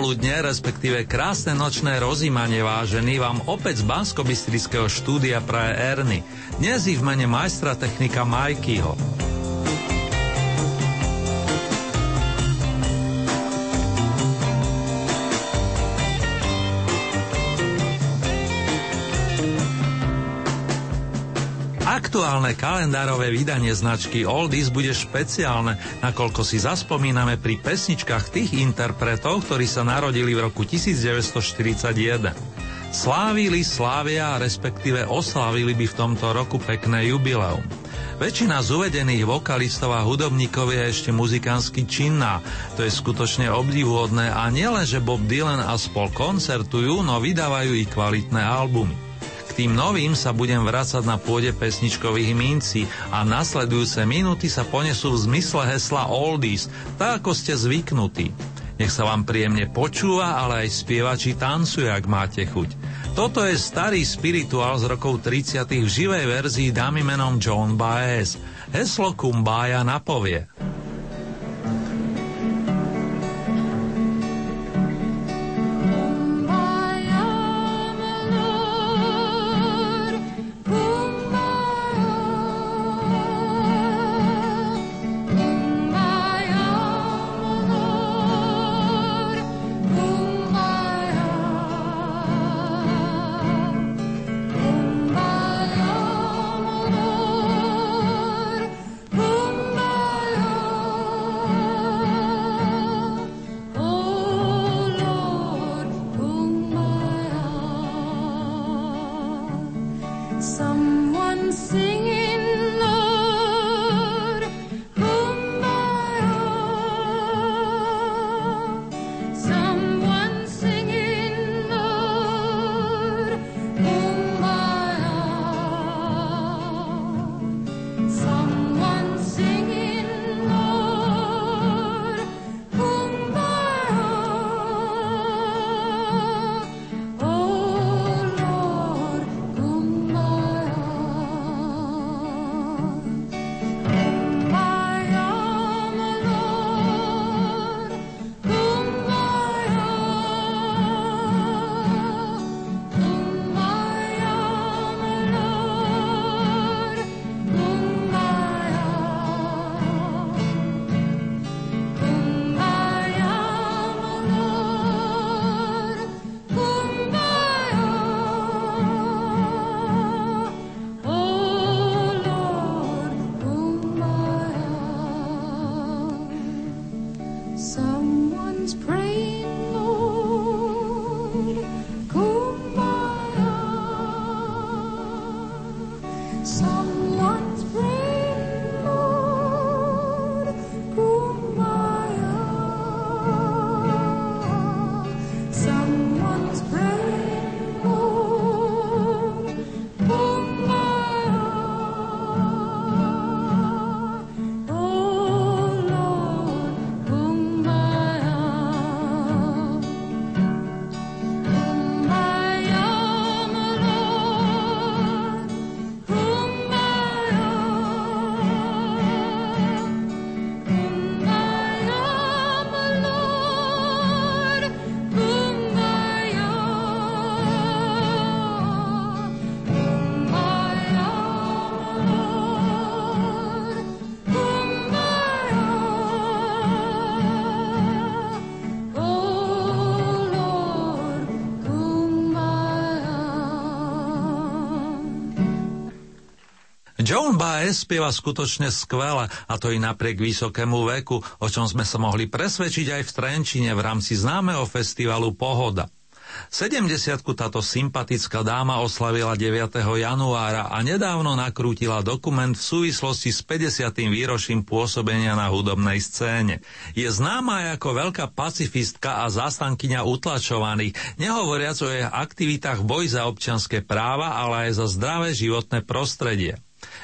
Popoludne, respektíve krásne nočné rozímanie vážený vám opäť z bansko štúdia praje Erny. Dnes ich v mene majstra technika Majkyho. Aktuálne kalendárové vydanie značky Oldies bude špeciálne, nakoľko si zaspomíname pri pesničkách tých interpretov, ktorí sa narodili v roku 1941. Slávili, slávia, respektíve oslávili by v tomto roku pekné jubileum. Väčšina z uvedených vokalistov a hudobníkov je ešte muzikánsky činná. To je skutočne obdivuhodné a nielen, že Bob Dylan a spol koncertujú, no vydávajú i kvalitné albumy tým novým sa budem vrácať na pôde pesničkových mincí a nasledujúce minúty sa ponesú v zmysle hesla Oldies, tak ako ste zvyknutí. Nech sa vám príjemne počúva, ale aj spieva či tancuje, ak máte chuť. Toto je starý spirituál z rokov 30. v živej verzii dámy menom John Baez. Heslo Kumbaya napovie. Joan Baez spieva skutočne skvele, a to i napriek vysokému veku, o čom sme sa mohli presvedčiť aj v Trenčine v rámci známeho festivalu Pohoda. 70 táto sympatická dáma oslavila 9. januára a nedávno nakrútila dokument v súvislosti s 50. výročím pôsobenia na hudobnej scéne. Je známa ako veľká pacifistka a zastankyňa utlačovaných, nehovoriac o jej aktivitách v boji za občianské práva, ale aj za zdravé životné prostredie.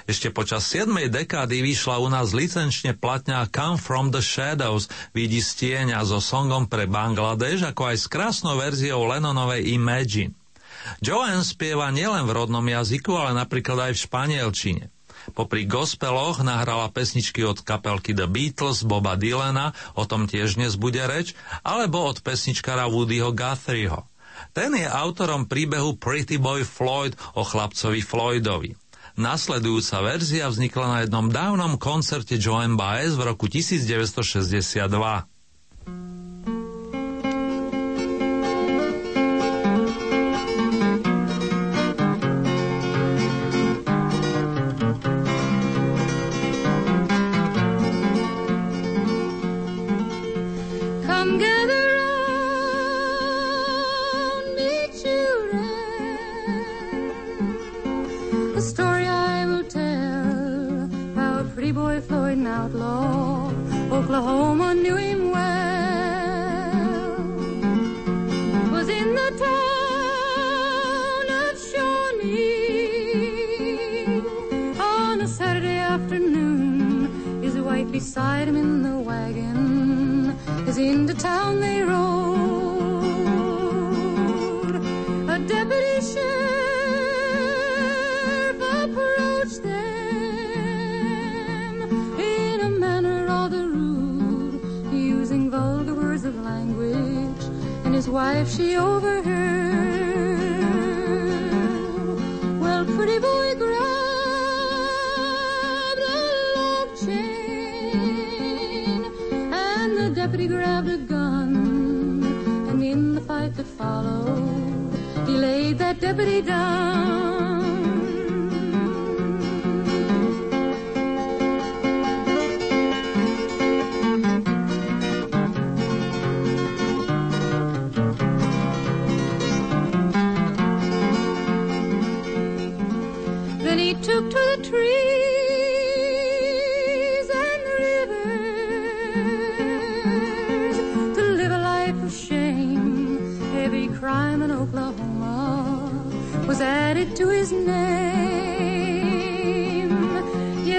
Ešte počas 7. dekády vyšla u nás licenčne platňa Come From The Shadows, vidí stieňa so songom pre Bangladeš, ako aj s krásnou verziou Lennonovej Imagine. Joanne spieva nielen v rodnom jazyku, ale napríklad aj v španielčine. Popri gospeloch nahrala pesničky od kapelky The Beatles, Boba Dylana, o tom tiež dnes bude reč, alebo od pesničkara Woodyho Guthrieho. Ten je autorom príbehu Pretty Boy Floyd o chlapcovi Floydovi. Nasledujúca verzia vznikla na jednom dávnom koncerte Joan Baez v roku 1962. Oklahoma knew him well. Was in the town of Shawnee on a Saturday afternoon. His wife beside him in the wagon. As into town they rode. Wife she overheard. Well, pretty boy grabbed a log chain, and the deputy grabbed a gun. And in the fight that followed, he laid that deputy down.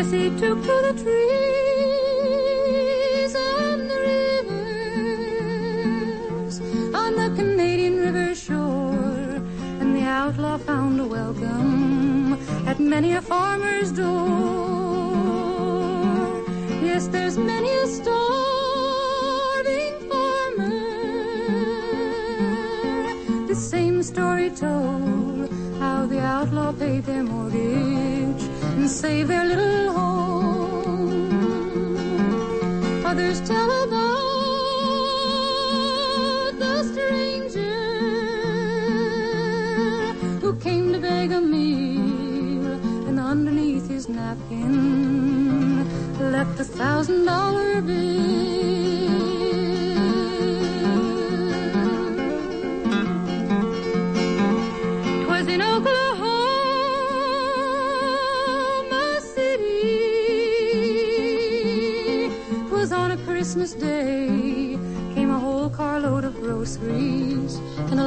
Yes, he took to the trees and the rivers on the Canadian River shore, and the outlaw found a welcome at many a farmer's door. Yes, there's many a starving farmer. The same story told how the outlaw paid their mortgage and saved their little home. Others tell about the stranger who came to beg a meal and underneath his napkin left a thousand dollar bill.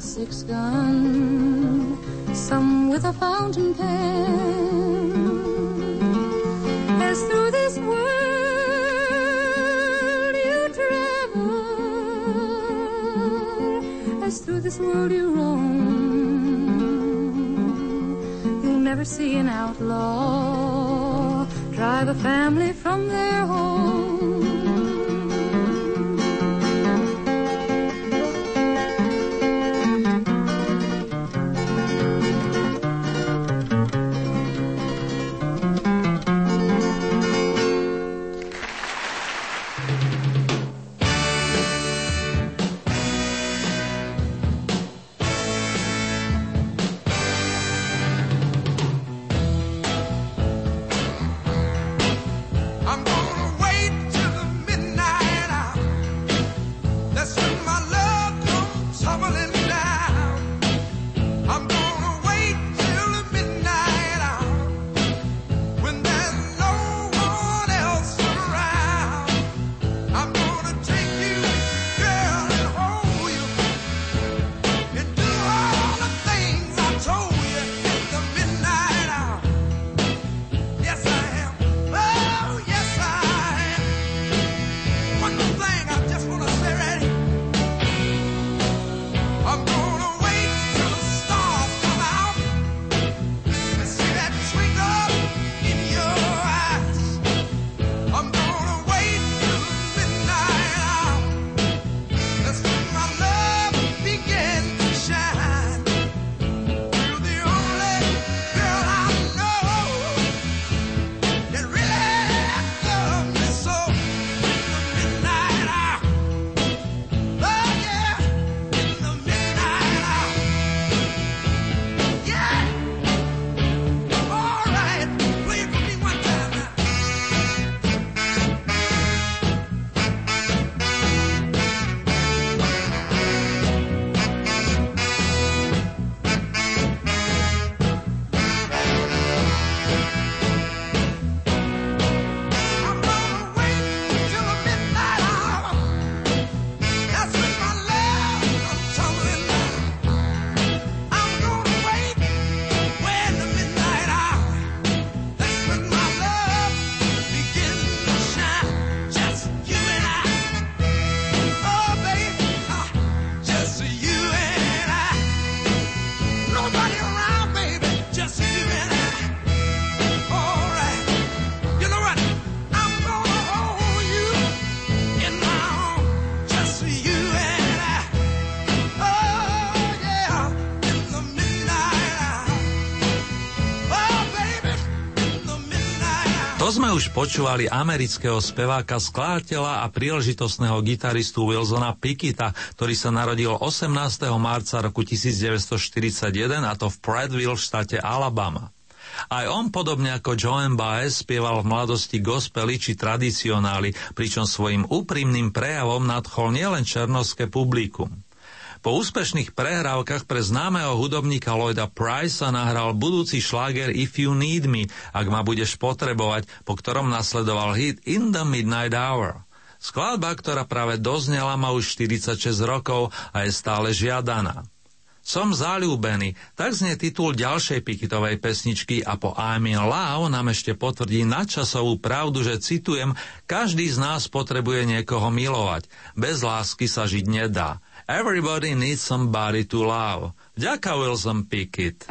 six gun, some with a fountain pen. As through this world you travel, as through this world you roam, you'll never see an outlaw drive a family from their home. Už počúvali amerického speváka, skladateľa a príležitostného gitaristu Wilsona Pikita, ktorý sa narodil 18. marca roku 1941 a to v Prattville v štáte Alabama. Aj on, podobne ako Joan Baez, spieval v mladosti gospely či tradicionály, pričom svojim úprimným prejavom nadchol nielen černovské publikum. Po úspešných prehrávkach pre známeho hudobníka Lloyda Price nahral budúci šláger If You Need Me, ak ma budeš potrebovať, po ktorom nasledoval hit In the Midnight Hour. Skladba, ktorá práve doznela, má už 46 rokov a je stále žiadaná. Som zalúbený, tak znie titul ďalšej Pikitovej pesničky a po I'm in love nám ešte potvrdí nadčasovú pravdu, že citujem, každý z nás potrebuje niekoho milovať. Bez lásky sa žiť nedá. Everybody needs somebody to love. Ďaká Wilson Pickett.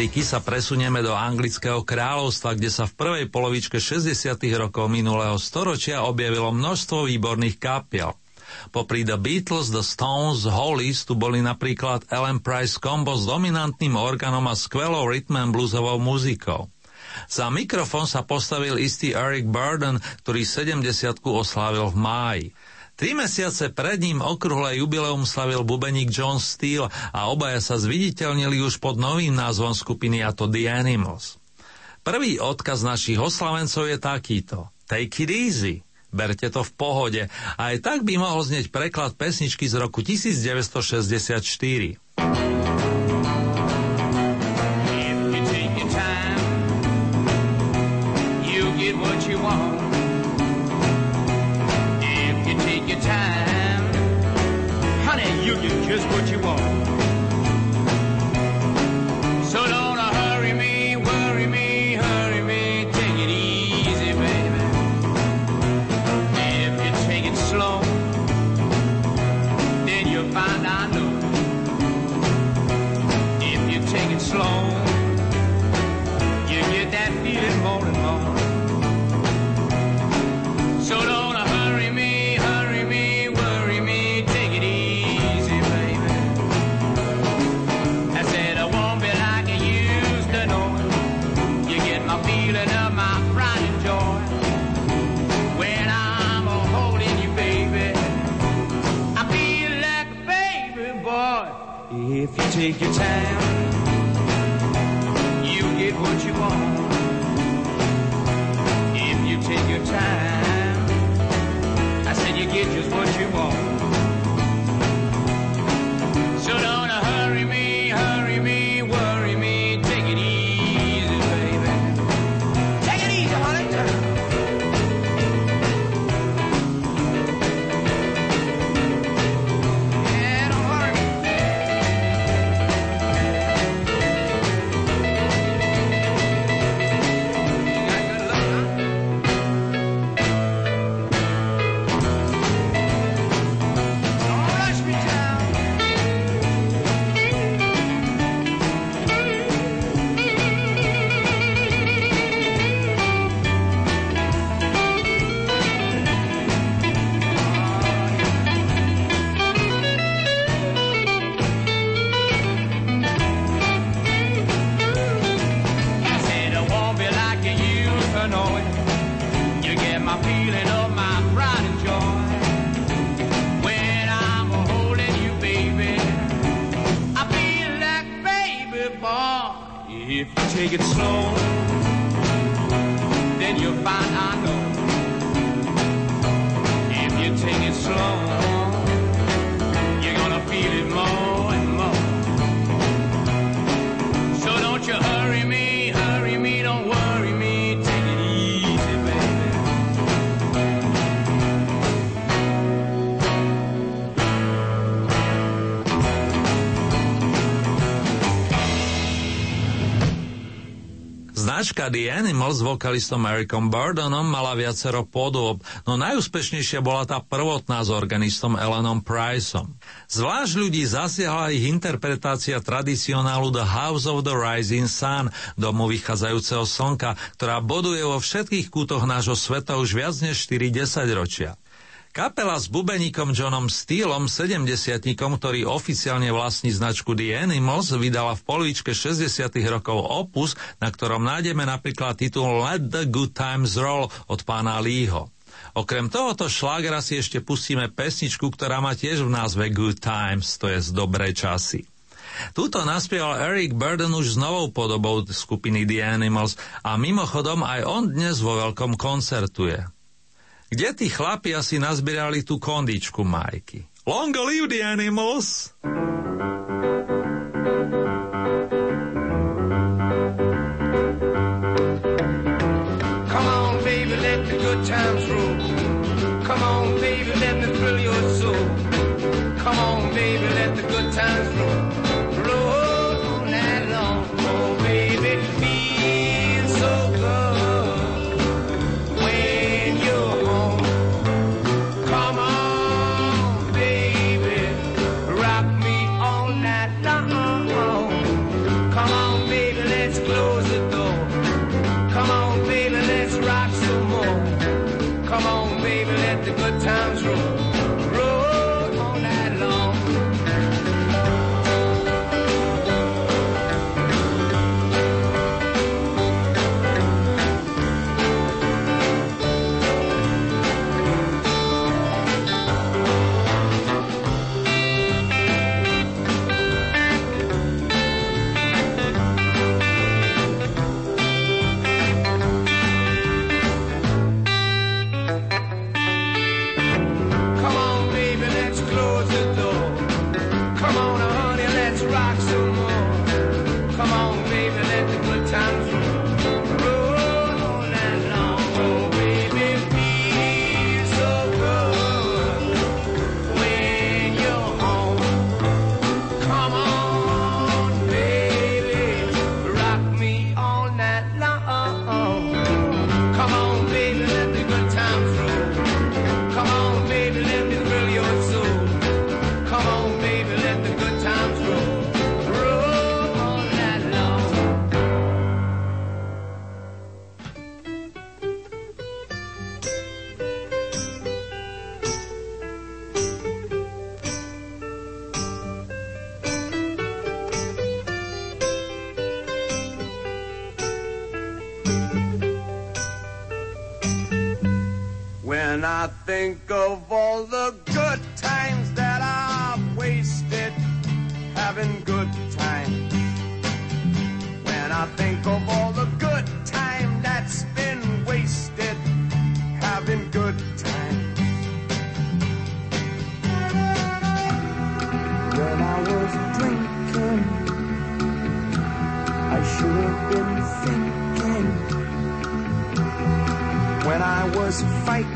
Ameriky sa presunieme do anglického kráľovstva, kde sa v prvej polovičke 60. rokov minulého storočia objavilo množstvo výborných kapiel. Popri The Beatles, The Stones, Hollies tu boli napríklad Ellen Price Combo s dominantným organom a skvelou rytmem bluesovou muzikou. Za mikrofón sa postavil istý Eric Burden, ktorý 70 oslávil v máji. Tri mesiace pred ním okrúhle jubileum slavil bubeník John Steele a obaja sa zviditeľnili už pod novým názvom skupiny a to The Animals. Prvý odkaz našich oslavencov je takýto. Take it easy. Berte to v pohode. A aj tak by mohol znieť preklad pesničky z roku 1964. take what you want. Značka The Animals s vokalistom Ericom Burdonom mala viacero podob, no najúspešnejšia bola tá prvotná s organistom Elenom Priceom. Zvlášť ľudí zasiahla ich interpretácia tradicionálu The House of the Rising Sun, domu vychádzajúceho slnka, ktorá boduje vo všetkých kútoch nášho sveta už viac než 4 ročia. Kapela s bubeníkom Johnom Steelom, 70 ktorý oficiálne vlastní značku The Animals, vydala v polovičke 60 rokov opus, na ktorom nájdeme napríklad titul Let the Good Times Roll od pána Leeho. Okrem tohoto šlágera si ešte pustíme pesničku, ktorá má tiež v názve Good Times, to je z dobré časy. Tuto naspieval Eric Burden už s novou podobou skupiny The Animals a mimochodom aj on dnes vo veľkom koncertuje. Kde tí chlapi asi nazbierali tú kondičku, Majky? Long live the animals! When I think of all the good times that I've wasted having good times. When I think of all the good time that's been wasted having good times. When I was drinking, I should have been thinking. When I was fighting,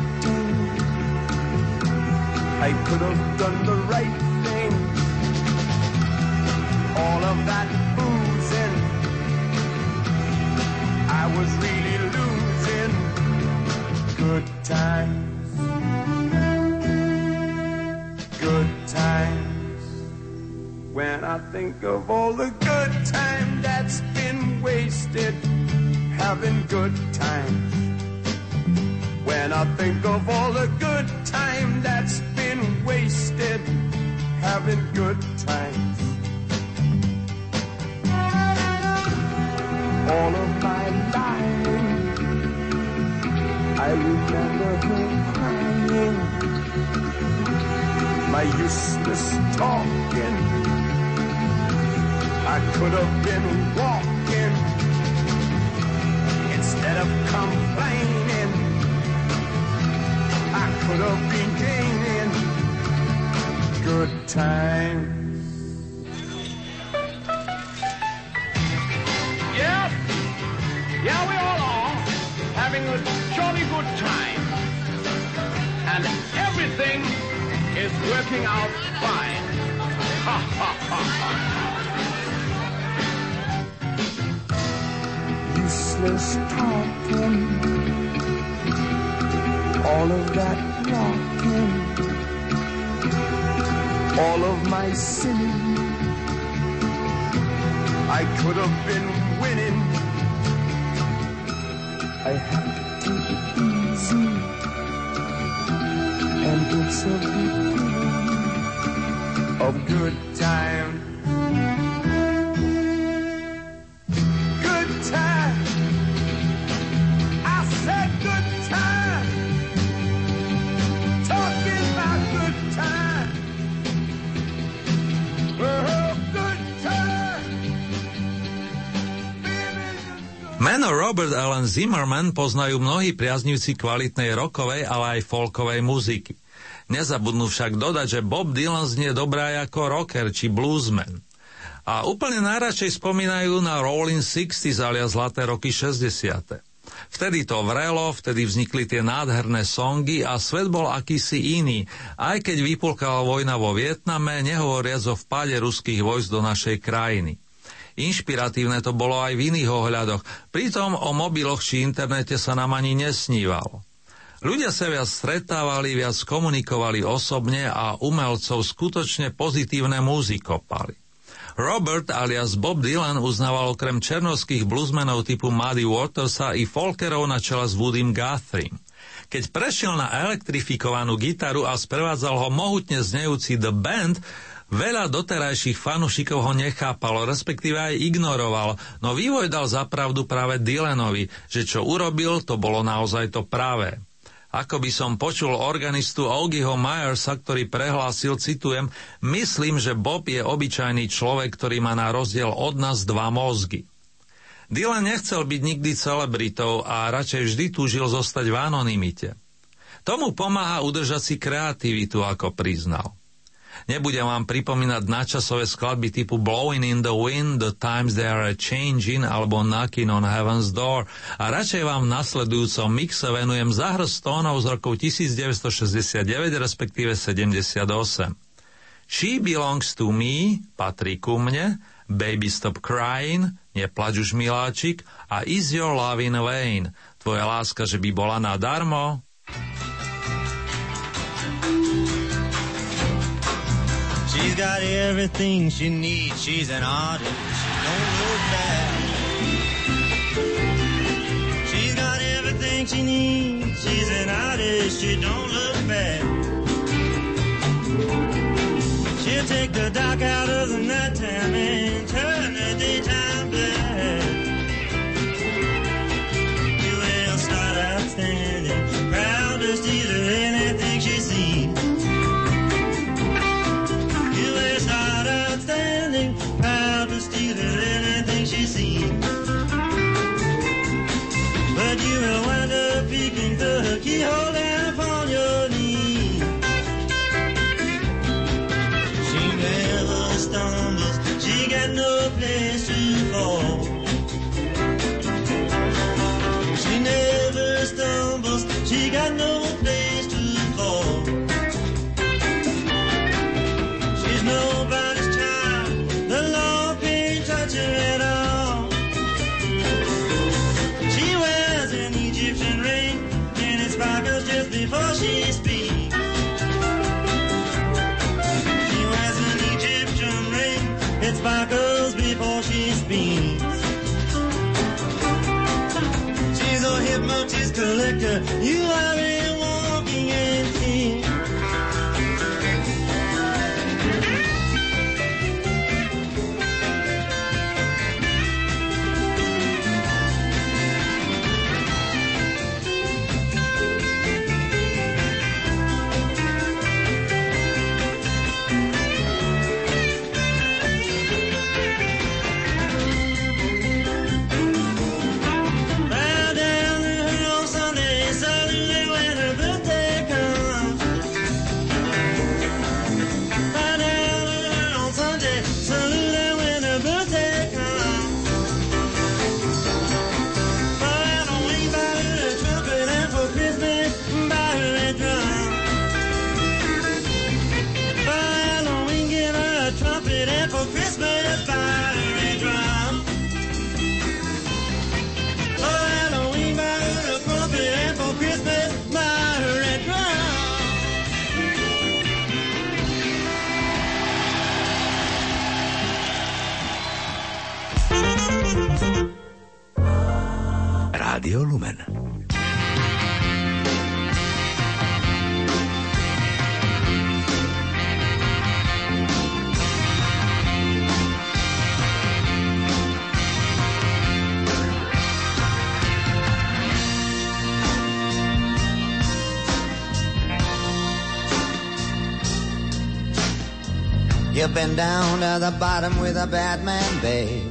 I could have done the right thing. All of that boozing, I was really losing good times. Good times. When I think of all the good time that's been wasted, having good times. When I think of all the good having good times. All of my life, I remember her crying. My useless talking, I could have been walking instead of complaining. I could have been gaming good times. Yes, yeah, we all are having a jolly good time. And everything is working out fine. Ha ha ha ha. Useless talking. All of that all of my sinning. I could have been winning. I had to it easy, and it's a beginning of good times. Meno Robert Allen Zimmerman poznajú mnohí priaznivci kvalitnej rokovej, ale aj folkovej muziky. Nezabudnú však dodať, že Bob Dylan znie dobrá ako rocker či bluesman. A úplne najradšej spomínajú na Rolling 60s alias Zlaté roky 60. Vtedy to vrelo, vtedy vznikli tie nádherné songy a svet bol akýsi iný, aj keď vypulkala vojna vo Vietname, nehovoriac o vpáde ruských vojsk do našej krajiny. Inšpiratívne to bolo aj v iných ohľadoch, pritom o mobiloch či internete sa nám ani nesnívalo. Ľudia sa viac stretávali, viac komunikovali osobne a umelcov skutočne pozitívne muzikopali. Robert alias Bob Dylan uznával okrem černovských bluesmenov typu Muddy Watersa i folkerov na čela s Woodym Guthrie. Keď prešiel na elektrifikovanú gitaru a sprevádzal ho mohutne znejúci The Band, Veľa doterajších fanúšikov ho nechápalo, respektíve aj ignoroval, no vývoj dal zapravdu práve Dylanovi, že čo urobil, to bolo naozaj to práve. Ako by som počul organistu Augiho Myersa, ktorý prehlásil, citujem, myslím, že Bob je obyčajný človek, ktorý má na rozdiel od nás dva mozgy. Dylan nechcel byť nikdy celebritou a radšej vždy túžil zostať v anonimite. Tomu pomáha udržať si kreativitu, ako priznal. Nebudem vám pripomínať načasové skladby typu Blowing in the Wind, The Times They Are a Changing alebo Knocking on Heaven's Door a radšej vám v nasledujúcom mixe venujem zahrst tónov z rokov 1969 respektíve 78. She Belongs to Me patrí ku mne, Baby Stop Crying, Neplač už miláčik a Is Your Love in Vain, tvoja láska, že by bola nadarmo? She's got everything she needs. She's an artist. She don't look back. She's got everything she needs. She's an artist. She don't look back. She'll take the dark out of the nighttime and turn the daytime been down to the bottom with a bad man, babe.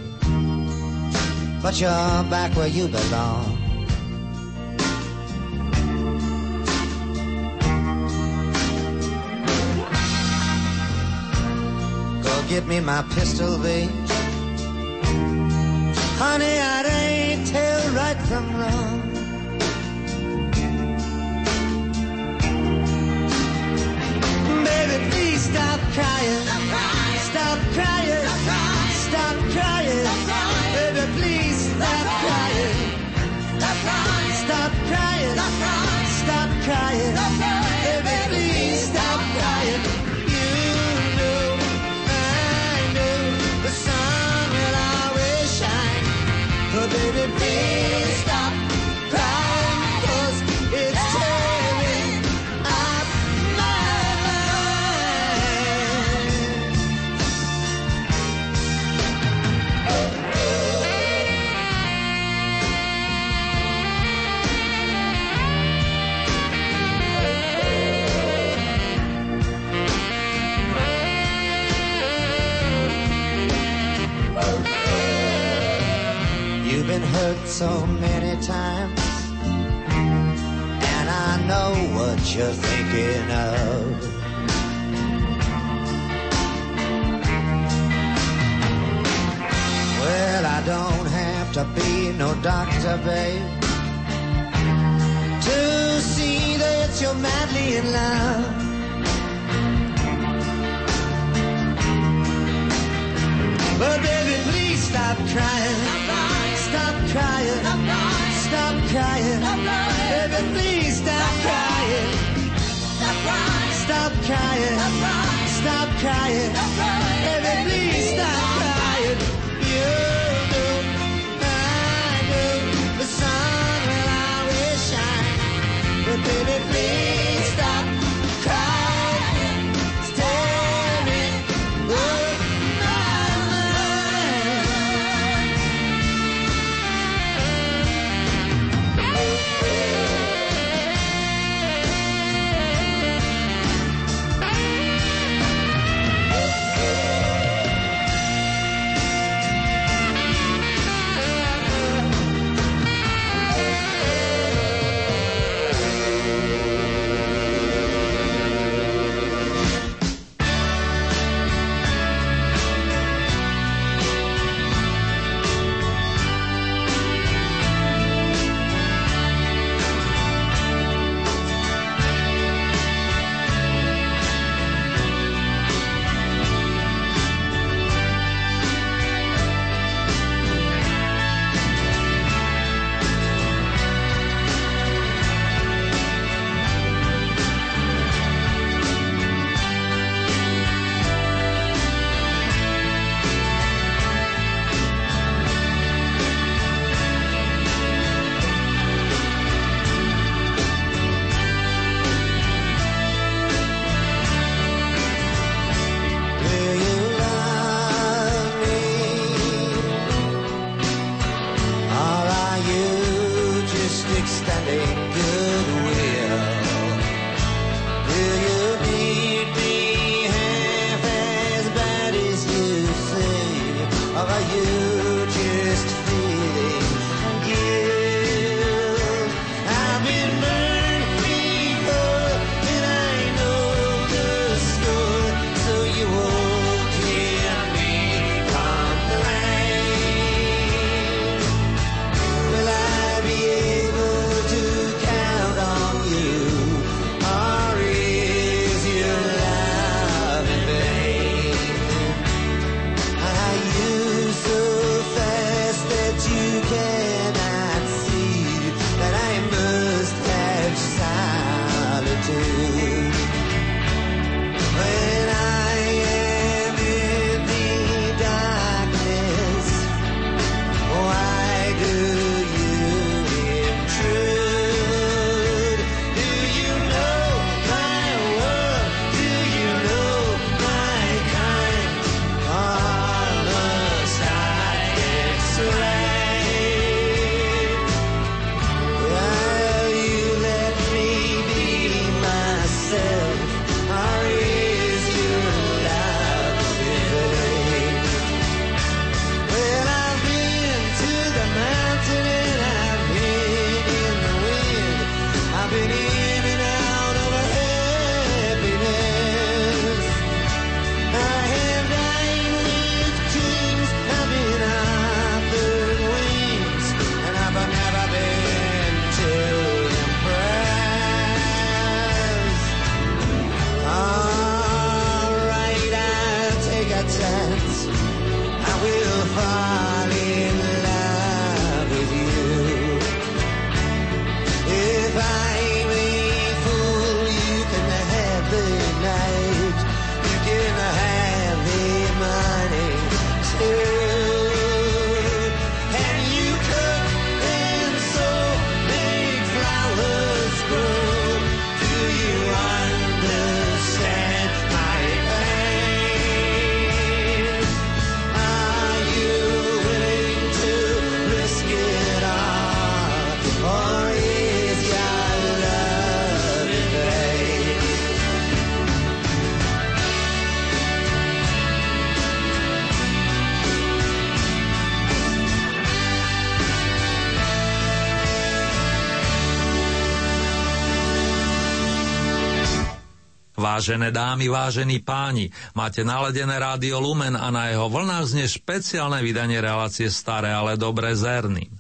But you're back where you belong. Go get me my pistol, babe. Honey, I ain't tell right from wrong. Baby, please stop crying. Crying. Stop crying. Baby, please so many times, and I know what you're thinking of. Well, I don't have to be no doctor, babe, to see that you're madly in love. But baby, please stop crying. Stop crying. Stop crying. Baby, please stop crying. Stop crying. Stop crying. Baby, please stop crying. You know, I know the sun will always shine. But baby, Vážené dámy, vážení páni, máte naledené rádio Lumen a na jeho vlnách znie špeciálne vydanie relácie Staré, ale dobré zerný.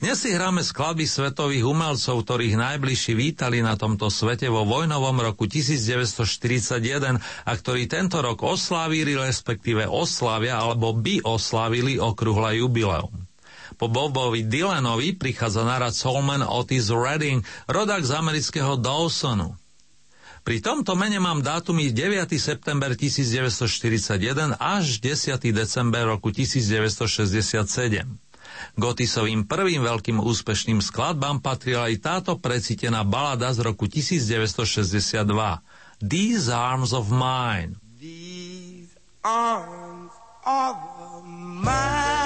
Dnes si hráme skladby svetových umelcov, ktorých najbližší vítali na tomto svete vo vojnovom roku 1941 a ktorí tento rok oslávili, respektíve oslavia alebo by oslávili okrúhle jubileum. Po Bobovi Dylanovi prichádza narad Solman Otis Redding, rodak z amerického Dawsonu. Pri tomto mene mám dátumy 9. september 1941 až 10. december roku 1967. Gotisovým prvým veľkým úspešným skladbám patrila aj táto precitená balada z roku 1962 These Arms of Mine. These arms of mine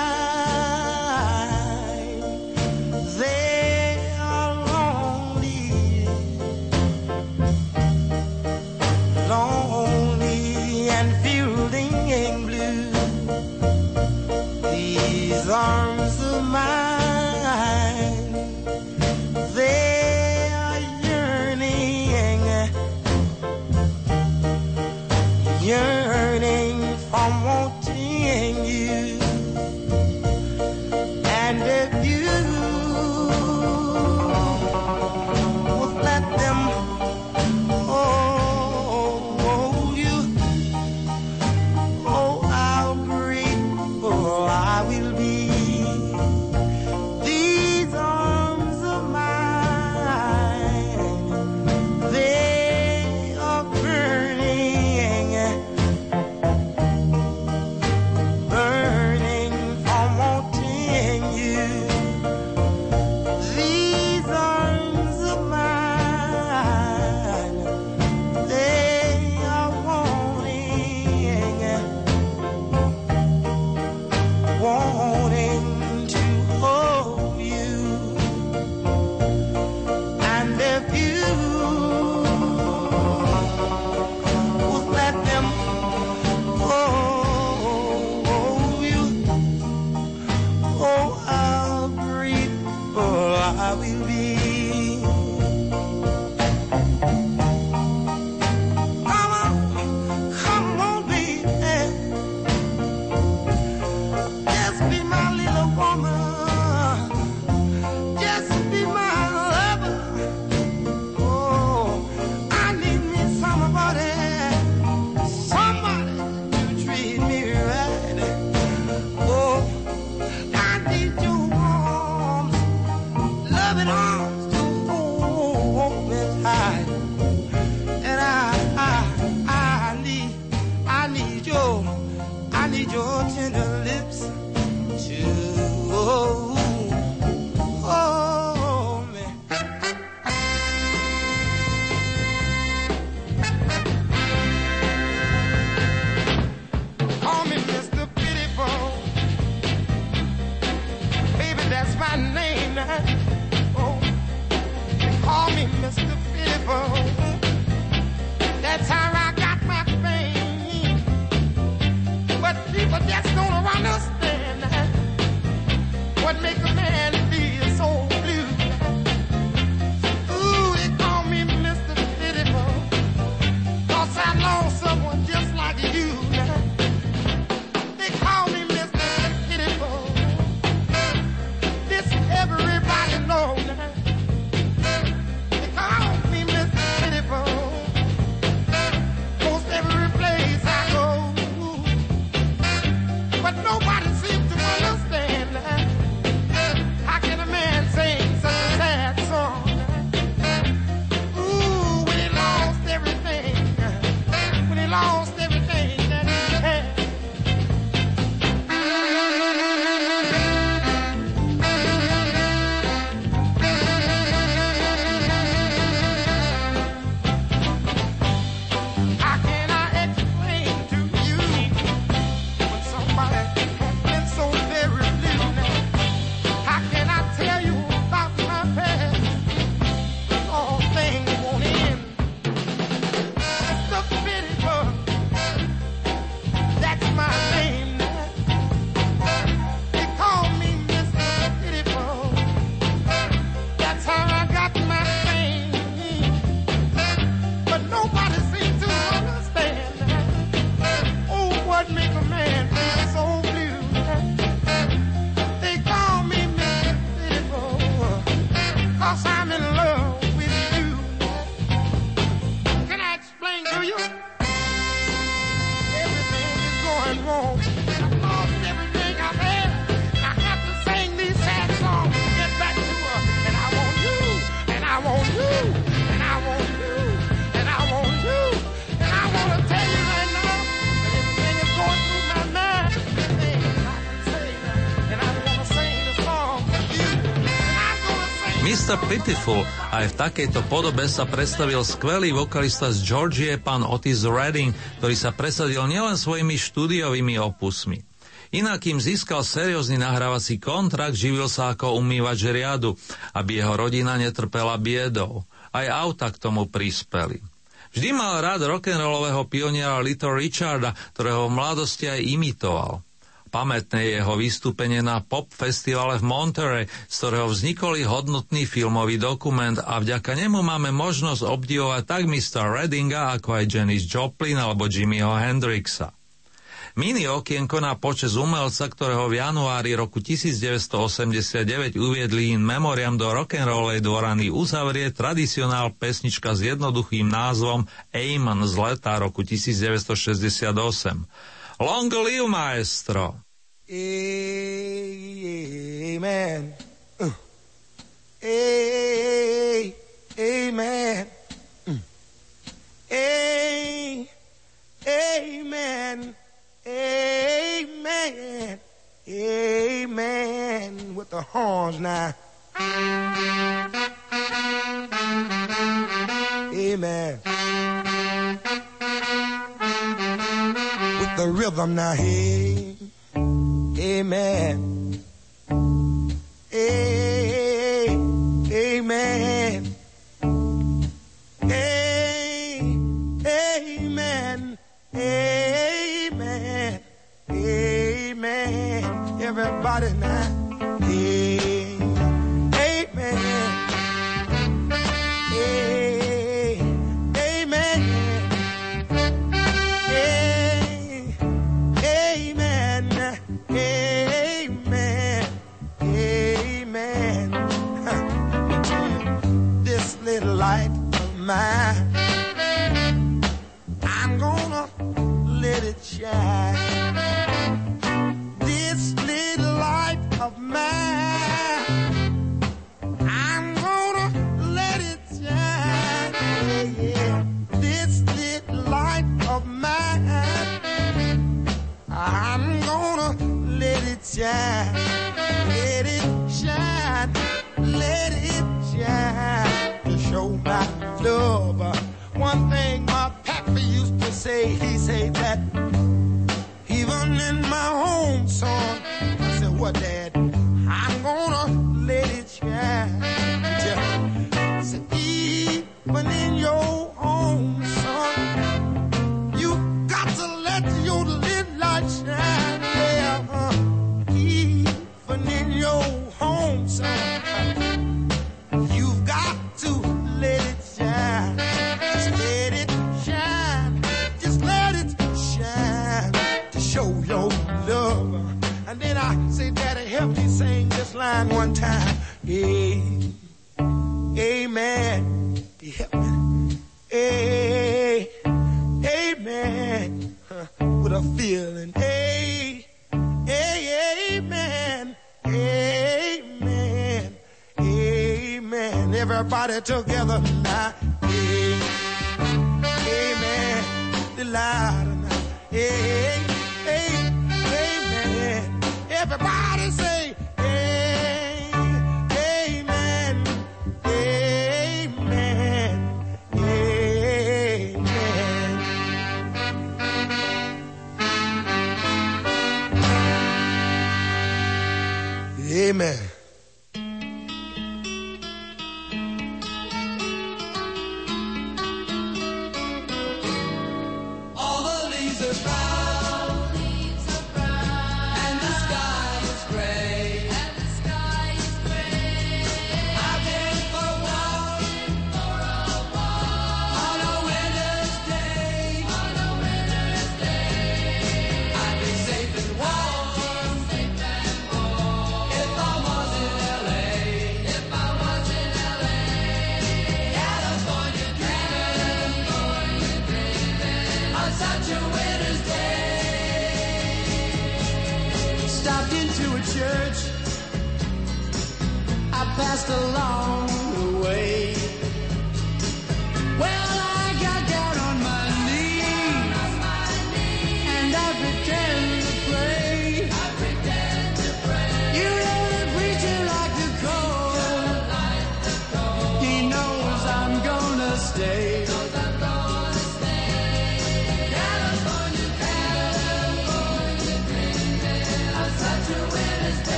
Mr. Pitiful aj v takejto podobe sa predstavil skvelý vokalista z Georgie, pán Otis Redding, ktorý sa presadil nielen svojimi štúdiovými opusmi. Inak im získal seriózny nahrávací kontrakt, živil sa ako umývač riadu, aby jeho rodina netrpela biedou. Aj auta k tomu prispeli. Vždy mal rád rock'n'rollového pioniera Little Richarda, ktorého v mladosti aj imitoval. Pamätné je jeho vystúpenie na pop festivale v Monterey, z ktorého vznikol hodnotný filmový dokument a vďaka nemu máme možnosť obdivovať tak Mr. Reddinga, ako aj Janis Joplin alebo Jimmyho Hendrixa. Mini okienko na počas umelca, ktorého v januári roku 1989 uviedli in memoriam do rock'n'rollej dvorany, uzavrie tradicionál pesnička s jednoduchým názvom Amen z leta roku 1968. Long live maestro! Amen. Uh. Amen. Mm. Amen. Amen. Amen. With the horns now. Amen. With the rhythm now. Hey. Amen. Amen. Amen. Amen. Amen. Everybody now. Mine, I'm gonna let it shine. This little light of mine, I'm gonna let it shine. Yeah, yeah. This little light of mine. I'm gonna let it shine, let it shine, let it shine to show my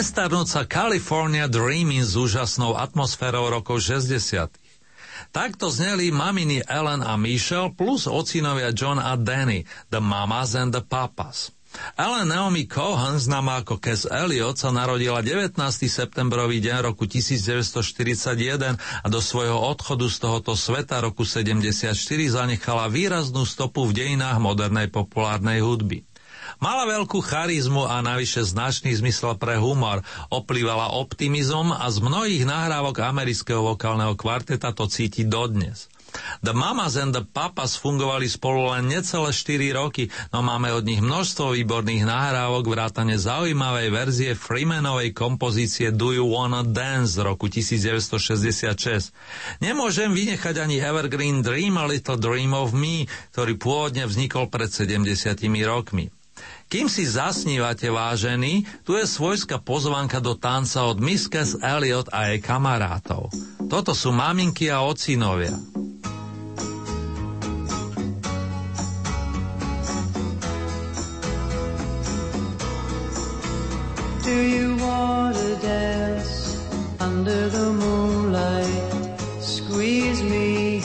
Nestarnúca California Dreaming s úžasnou atmosférou rokov 60. Takto zneli maminy Ellen a Michelle plus ocinovia John a Danny, The Mamas and the Papas. Ellen Naomi Cohen, známa ako Cass Elliot, sa narodila 19. septembrový deň roku 1941 a do svojho odchodu z tohoto sveta roku 74 zanechala výraznú stopu v dejinách modernej populárnej hudby. Mala veľkú charizmu a navyše značný zmysel pre humor, oplývala optimizom a z mnohých nahrávok amerického vokálneho kvarteta to cíti dodnes. The Mamas and the Papas fungovali spolu len necelé 4 roky, no máme od nich množstvo výborných nahrávok, vrátane zaujímavej verzie Freemanovej kompozície Do You Wanna Dance z roku 1966. Nemôžem vynechať ani Evergreen Dream A Little Dream of Me, ktorý pôvodne vznikol pred 70 rokmi. Kým si zasnívate, vážení, tu je svojská pozvanka do tanca od Miss Cass Elliot a jej kamarátov. Toto sú maminky a ocinovia. Do you want to dance under the moonlight? Squeeze me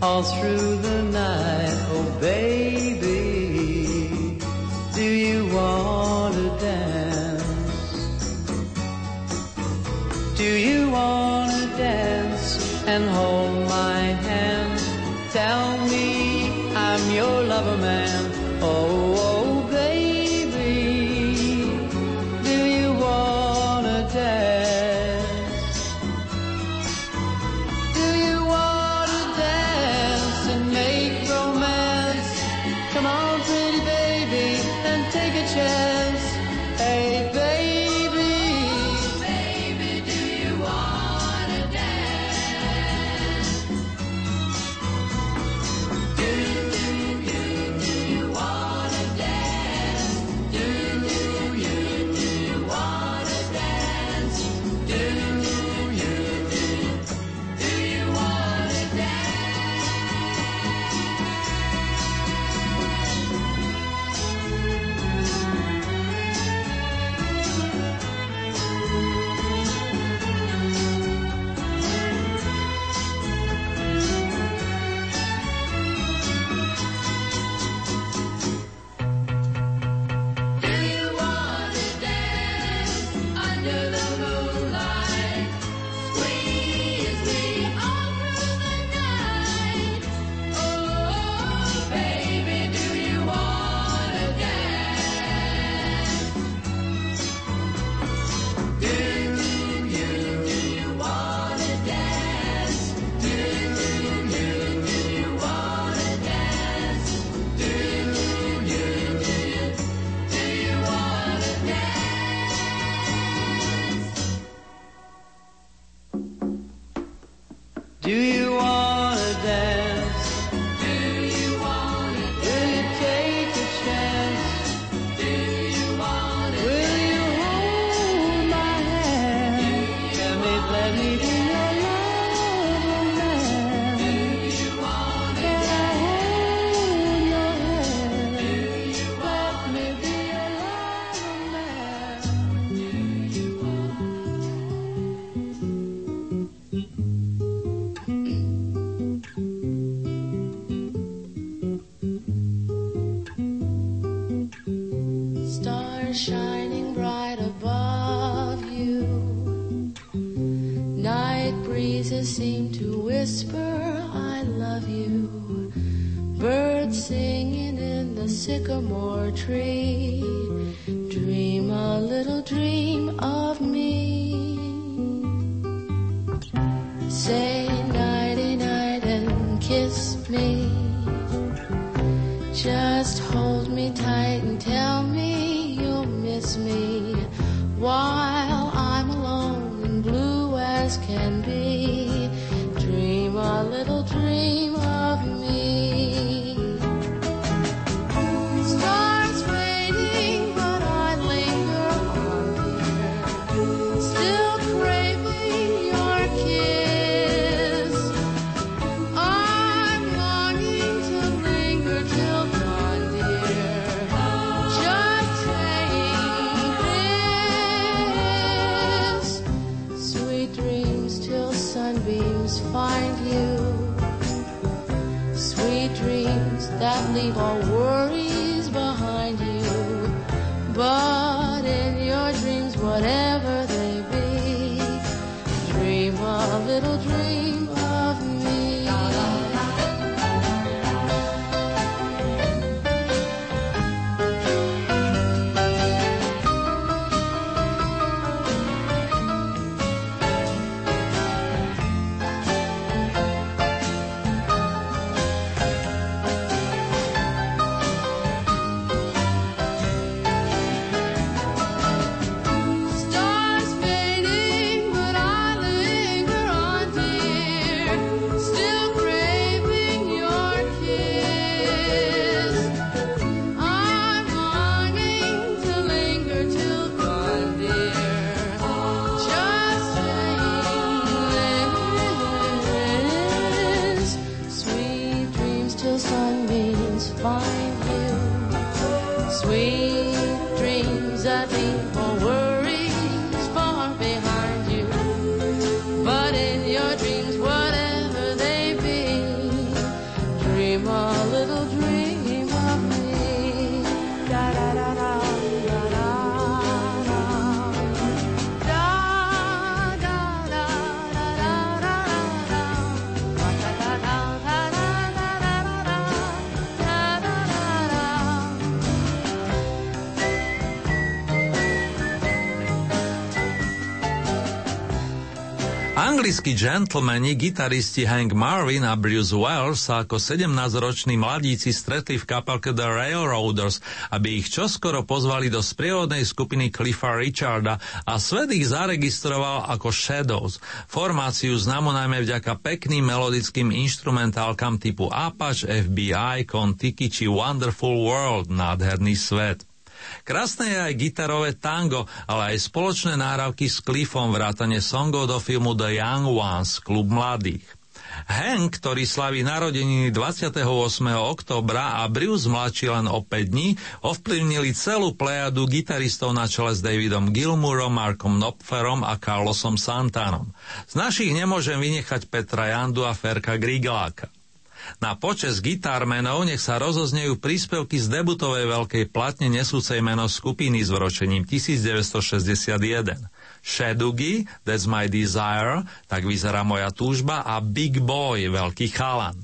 all through the night, oh baby. And hold my hand? Tell me I'm your lover man, Just hold me tight and tell me you'll miss me. While Anglickí gentlemani, gitaristi Hank Marvin a Bruce Wells sa ako 17-roční mladíci stretli v kapelke The Railroaders, aby ich čoskoro pozvali do sprievodnej skupiny Cliffa Richarda a svet ich zaregistroval ako Shadows, formáciu známu najmä vďaka pekným melodickým instrumentálkam typu Apache, FBI, Kon-Tiki či Wonderful World, nádherný svet. Krásne je aj gitarové tango, ale aj spoločné náravky s Cliffom vrátane songov do filmu The Young Ones, klub mladých. Hank, ktorý slaví narodeniny 28. oktobra a Bruce mladší len o 5 dní, ovplyvnili celú plejadu gitaristov na čele s Davidom Gilmourom, Markom Knopferom a Carlosom Santanom. Z našich nemôžem vynechať Petra Jandu a Ferka Grigeláka. Na počes gitármenov nech sa rozoznejú príspevky z debutovej veľkej platne nesúcej meno skupiny s vročením 1961. Shadugi, That's My Desire, tak vyzerá moja túžba a Big Boy, veľký chalan.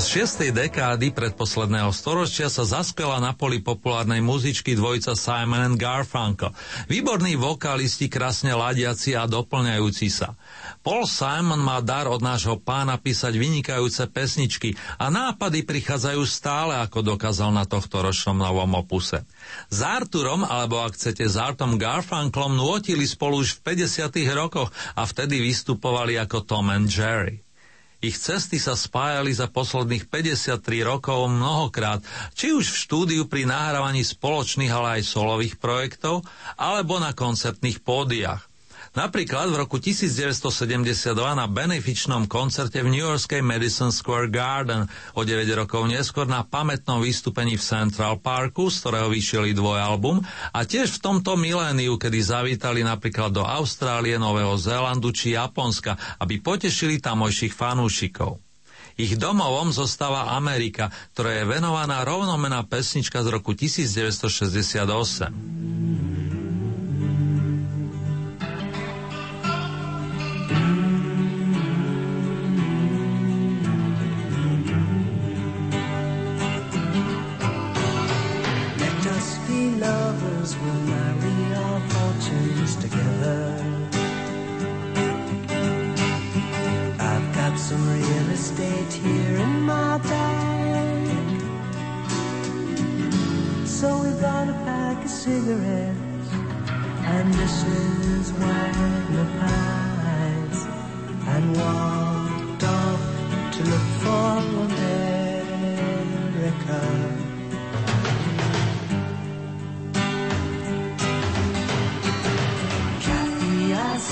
Počas šiestej dekády predposledného storočia sa zaspela na poli populárnej muzičky dvojica Simon and Garfunkel. Výborní vokalisti, krásne ladiaci a doplňajúci sa. Paul Simon má dar od nášho pána písať vynikajúce pesničky a nápady prichádzajú stále, ako dokázal na tohto ročnom novom opuse. S Arturom, alebo ak chcete s Artom Garfunklom, nôtili spolu už v 50. rokoch a vtedy vystupovali ako Tom and Jerry. Ich cesty sa spájali za posledných 53 rokov mnohokrát, či už v štúdiu pri nahrávaní spoločných, ale aj solových projektov, alebo na koncertných pódiach. Napríklad v roku 1972 na benefičnom koncerte v New Yorkskej Madison Square Garden, o 9 rokov neskôr na pamätnom vystúpení v Central Parku, z ktorého vyšiel dvojalbum, a tiež v tomto miléniu, kedy zavítali napríklad do Austrálie, Nového Zélandu či Japonska, aby potešili tamojších fanúšikov. Ich domovom zostáva Amerika, ktorá je venovaná rovnomená pesnička z roku 1968. We'll marry our fortunes together. I've got some real estate here in my bag. So we're gonna pack of cigarettes, and Mrs. Wagner pies, and walked off to look for America.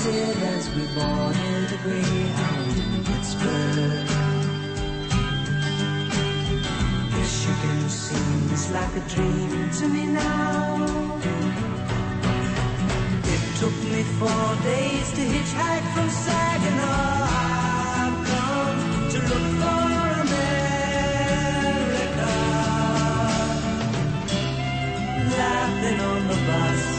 I as we boarded the Greyhound in Pittsburgh. Michigan seems like a dream to me now. It took me four days to hitchhike from Saginaw. I've come to look for America. Laughing on the bus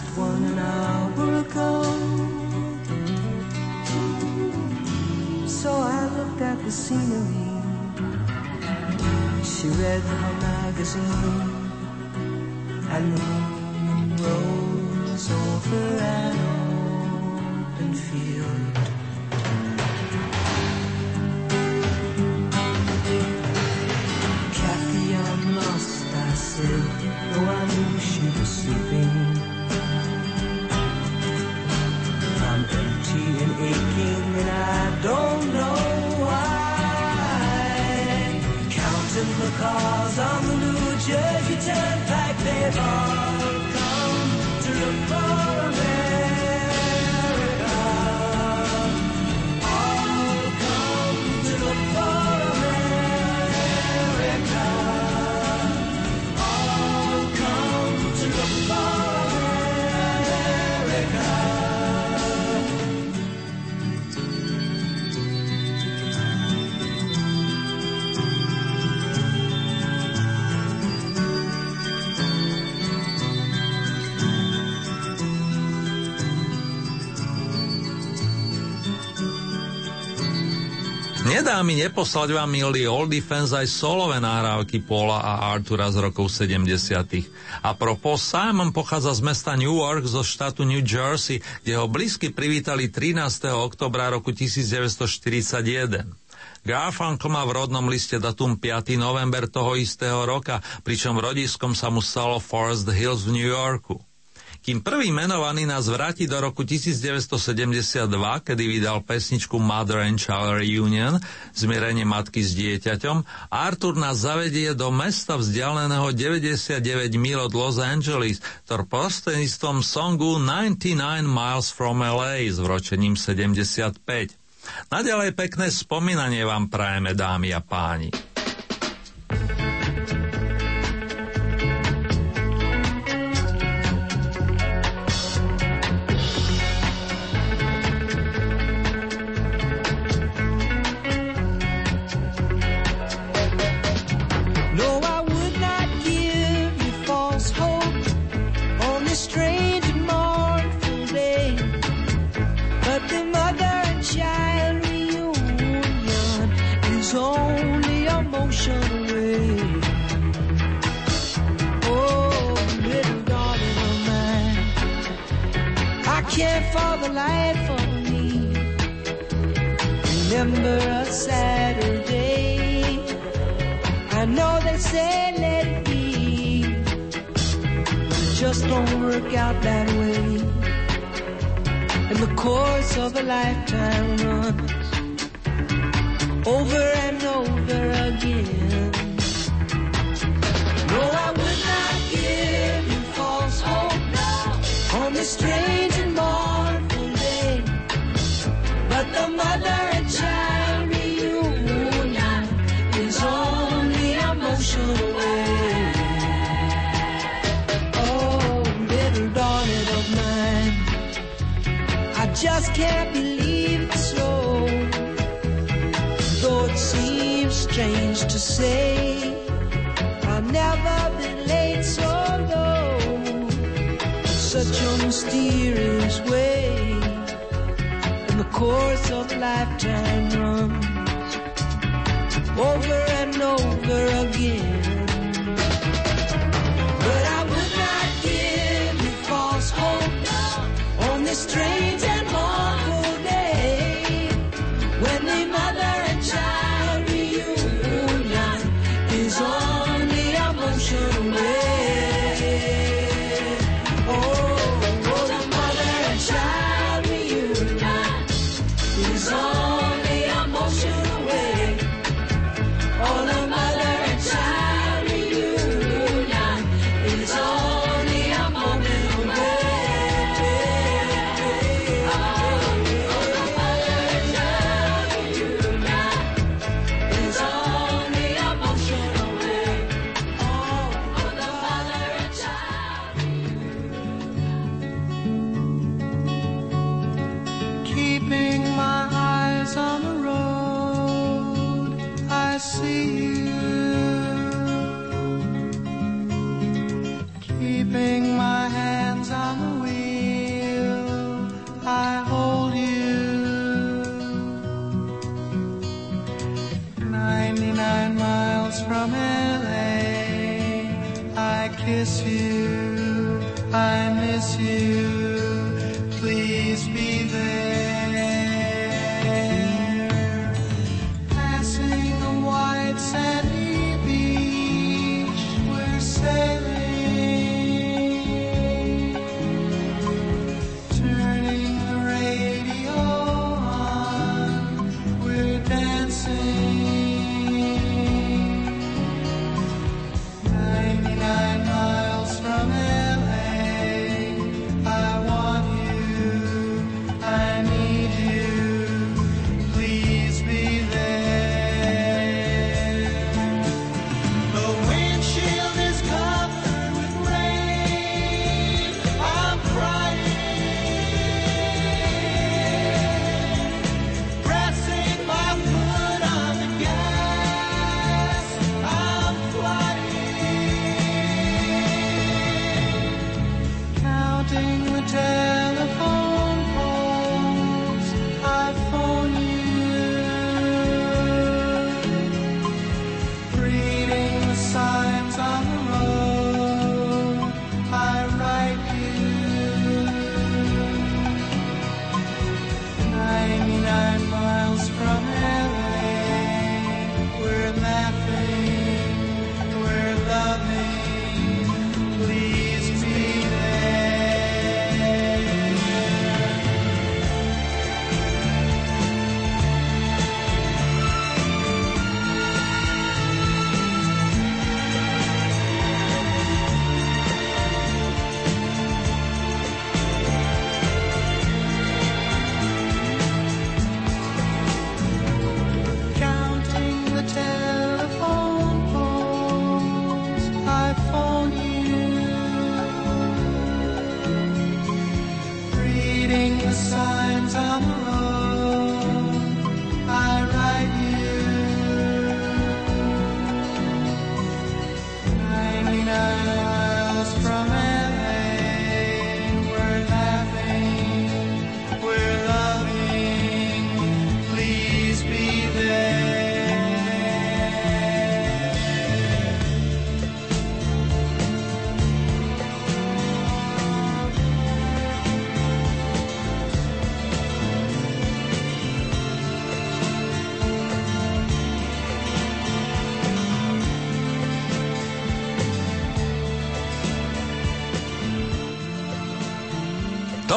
Last one hour ago. So I looked at the scenery. She read her magazine and the moon rose over an open field. Nedá mi neposlať vám, milí oldie fans, aj solové nahrávky Paula a Artura z rokov 70. A propos, Simon pochádza z mesta Newark zo štátu New Jersey, kde ho blízky privítali 13. oktobra roku 1941. Garfunkel má v rodnom liste datum 5. november toho istého roka, pričom rodiskom sa mu stalo Forest Hills v New Yorku. Kým prvý menovaný nás vráti do roku 1972, kedy vydal pesničku Mother and Child Reunion, zmierenie matky s dieťaťom, Arthur nás zavedie do mesta vzdialeného 99 mil od Los Angeles, ktorý prostredníctvom songu 99 Miles from LA s vročením 75. Naďalej pekné spomínanie vám prajeme, dámy a páni. don't work out that way. And the course of a lifetime runs over and over again. No, I would not give you false hope now on this strange and mournful day. But the mother and child. just can't believe it's so. Though it seems strange to say, I've never been late so low. Such a mysterious way, in the course of lifetime runs over and over again. strange and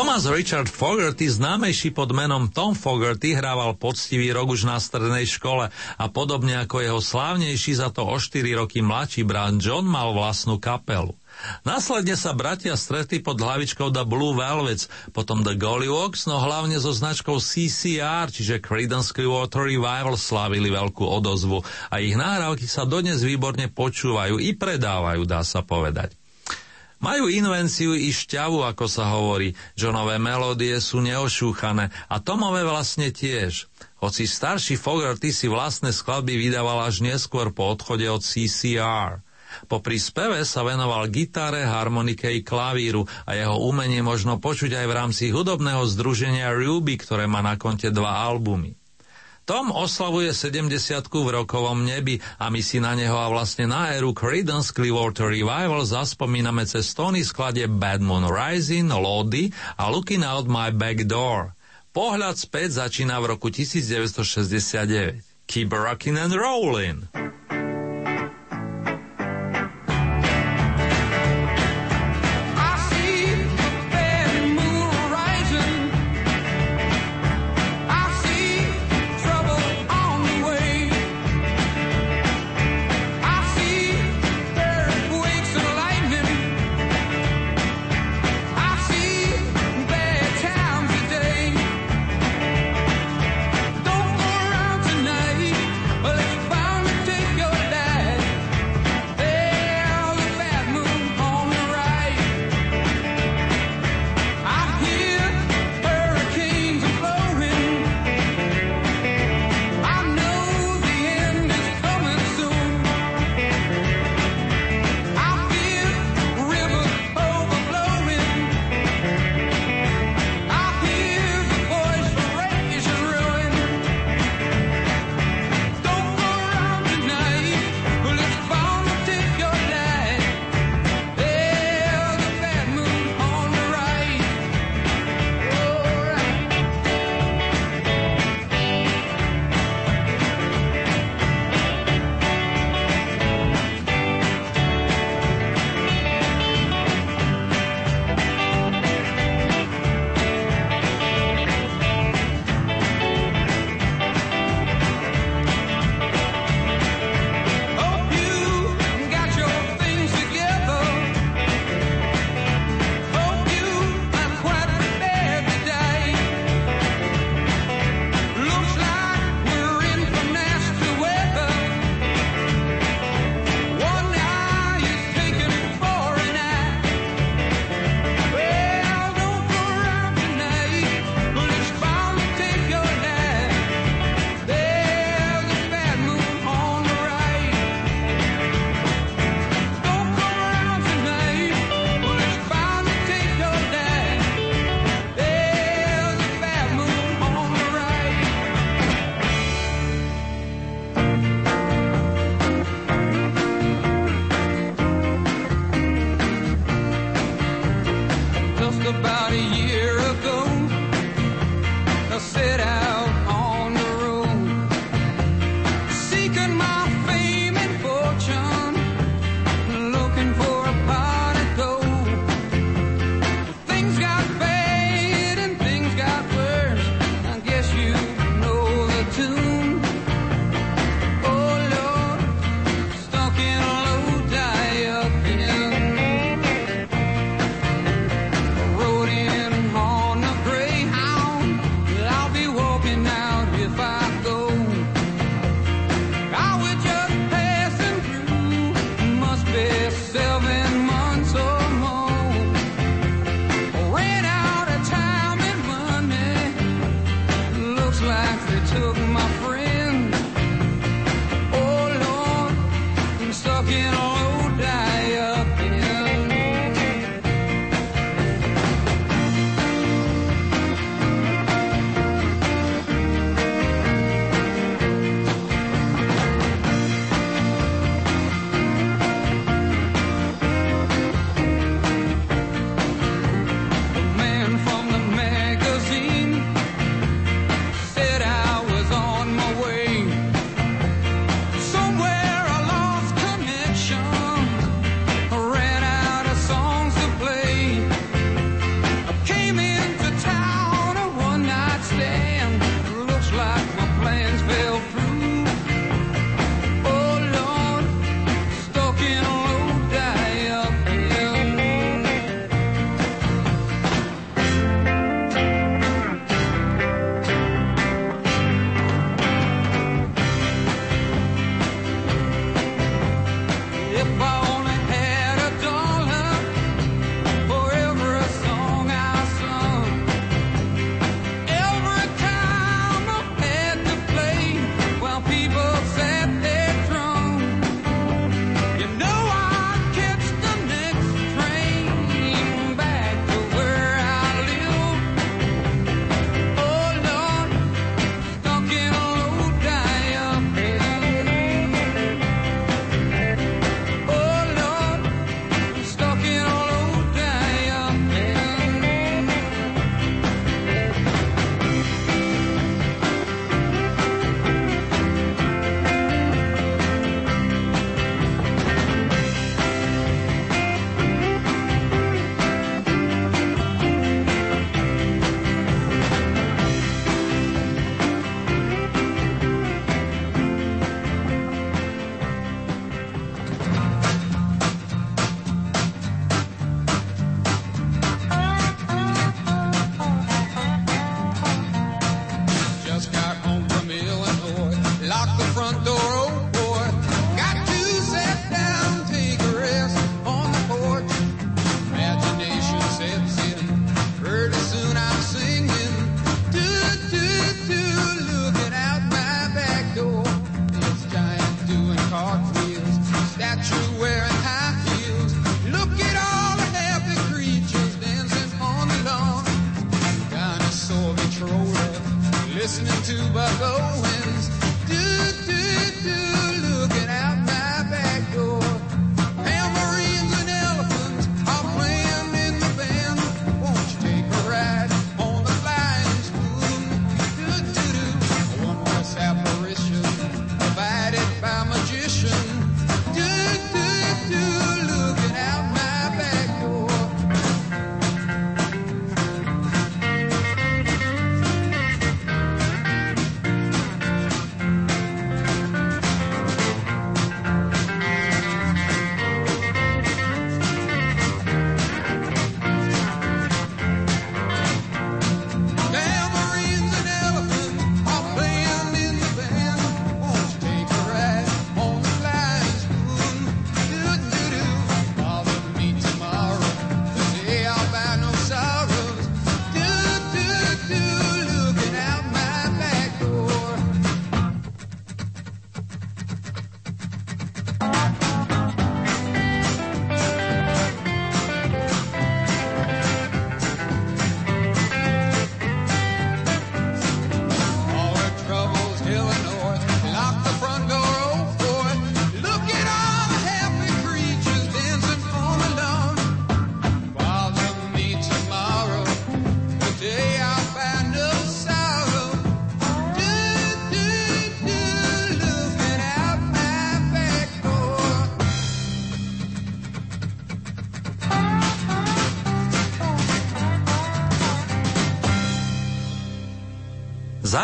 Thomas Richard Fogerty, známejší pod menom Tom Fogerty, hrával poctivý rok už na strednej škole a podobne ako jeho slávnejší za to o 4 roky mladší brat John mal vlastnú kapelu. Následne sa bratia stretli pod hlavičkou The Blue Velvets, potom The Gollywoggs, no hlavne so značkou CCR, čiže Creedence Clearwater Revival slávili veľkú odozvu a ich nahrávky sa dodnes výborne počúvajú i predávajú, dá sa povedať. Majú invenciu i šťavu, ako sa hovorí. Johnové melódie sú neošúchané a Tomové vlastne tiež. Hoci starší Fogerty si vlastné skladby vydával až neskôr po odchode od CCR. Po príspeve sa venoval gitare, harmonike i klavíru a jeho umenie možno počuť aj v rámci hudobného združenia Ruby, ktoré má na konte dva albumy. Tom oslavuje 70 v rokovom nebi a my si na neho a vlastne na éru Creedence Clearwater Revival zaspomíname cez tóny skladie Bad Moon Rising, Lodi a Looking Out My Back Door. Pohľad späť začína v roku 1969. Keep rockin' and rollin'.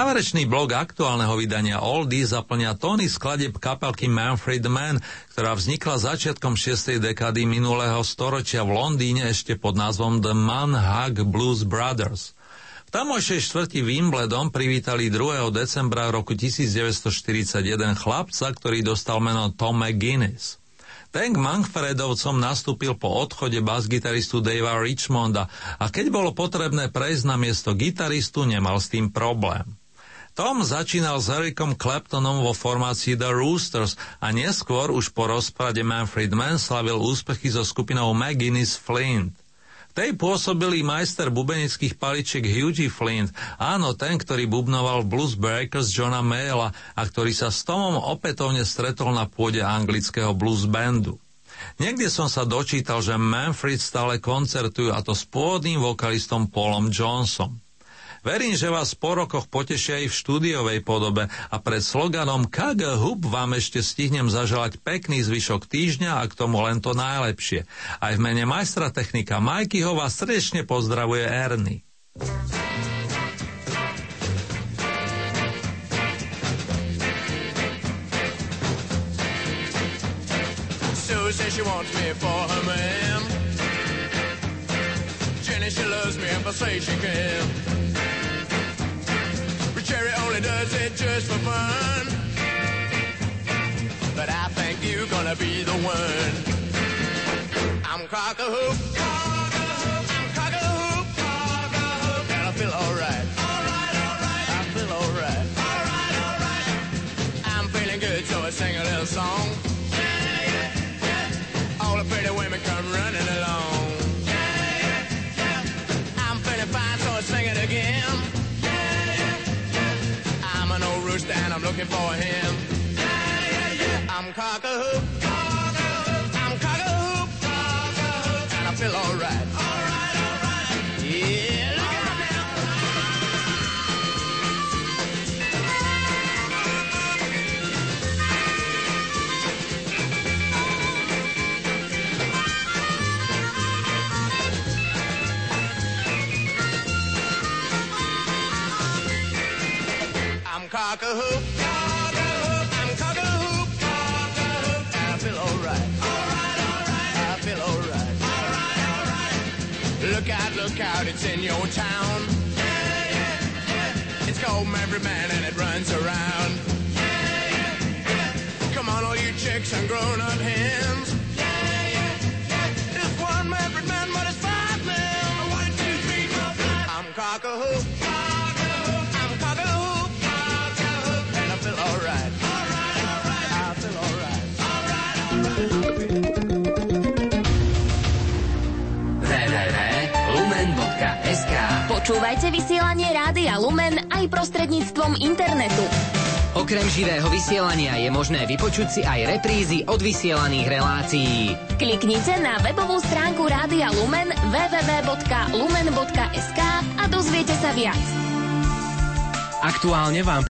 Záverečný blok aktuálneho vydania Oldies zaplňa tóny skladeb kapelky Manfred Mann, ktorá vznikla začiatkom 6. dekády minulého storočia v Londýne ešte pod názvom The Manhug Blues Brothers. V tamojšej štvrti Wimbledon privítali 2. decembra roku 1941 chlapca, ktorý dostal meno Tom McGuinness. Ten k Manfredovcom nastúpil po odchode basgitaristu Davea Richmonda a keď bolo potrebné prejsť na miesto gitaristu, nemal s tým problém. Tom začínal s Ericom Claptonom vo formácii The Roosters a neskôr už po rozprade Manfred Mann slavil úspechy so skupinou McGuinness Flint. V tej pôsobili majster bubenických paličiek Hughie Flint, áno, ten, ktorý bubnoval Blues Breakers Johna Mayla a ktorý sa s Tomom opätovne stretol na pôde anglického blues bandu. Niekde som sa dočítal, že Manfred stále koncertujú a to s pôvodným vokalistom Paulom Johnsonom. Verím, že vás po rokoch potešia aj v štúdiovej podobe a pred sloganom Kaga Hub vám ešte stihnem zaželať pekný zvyšok týždňa a k tomu len to najlepšie. Aj v mene majstra technika Majkyho vás srdečne pozdravuje. Sue says she wants me for her man. Jenny, she loves me if I say she can. Does it just for fun. But I think you're gonna be the one. I'm cock-a-hoop. I'm cock-a-hoop. And I feel alright. I feel alright. I'm feeling good, so I sing a little song. Looking for him. I'm cock-a-hoop. I'm Every Man and it runs around. Come on, all you chicks and grown-up hens. It's one Every Man, but it's five men. One, two, three, four, five. I'm cock-a-hoop. I'm cock-a-hoop. And I feel alright. I feel alright. www.lumen.sk Počúvajte vysielanie Rádia Lumen aj prostredníctvom internetu. Okrem živého vysielania je možné vypočuť si aj reprízy od vysielaných relácií. Kliknite na webovú stránku Rádia Lumen www.lumen.sk a dozviete sa viac. Aktuálne vám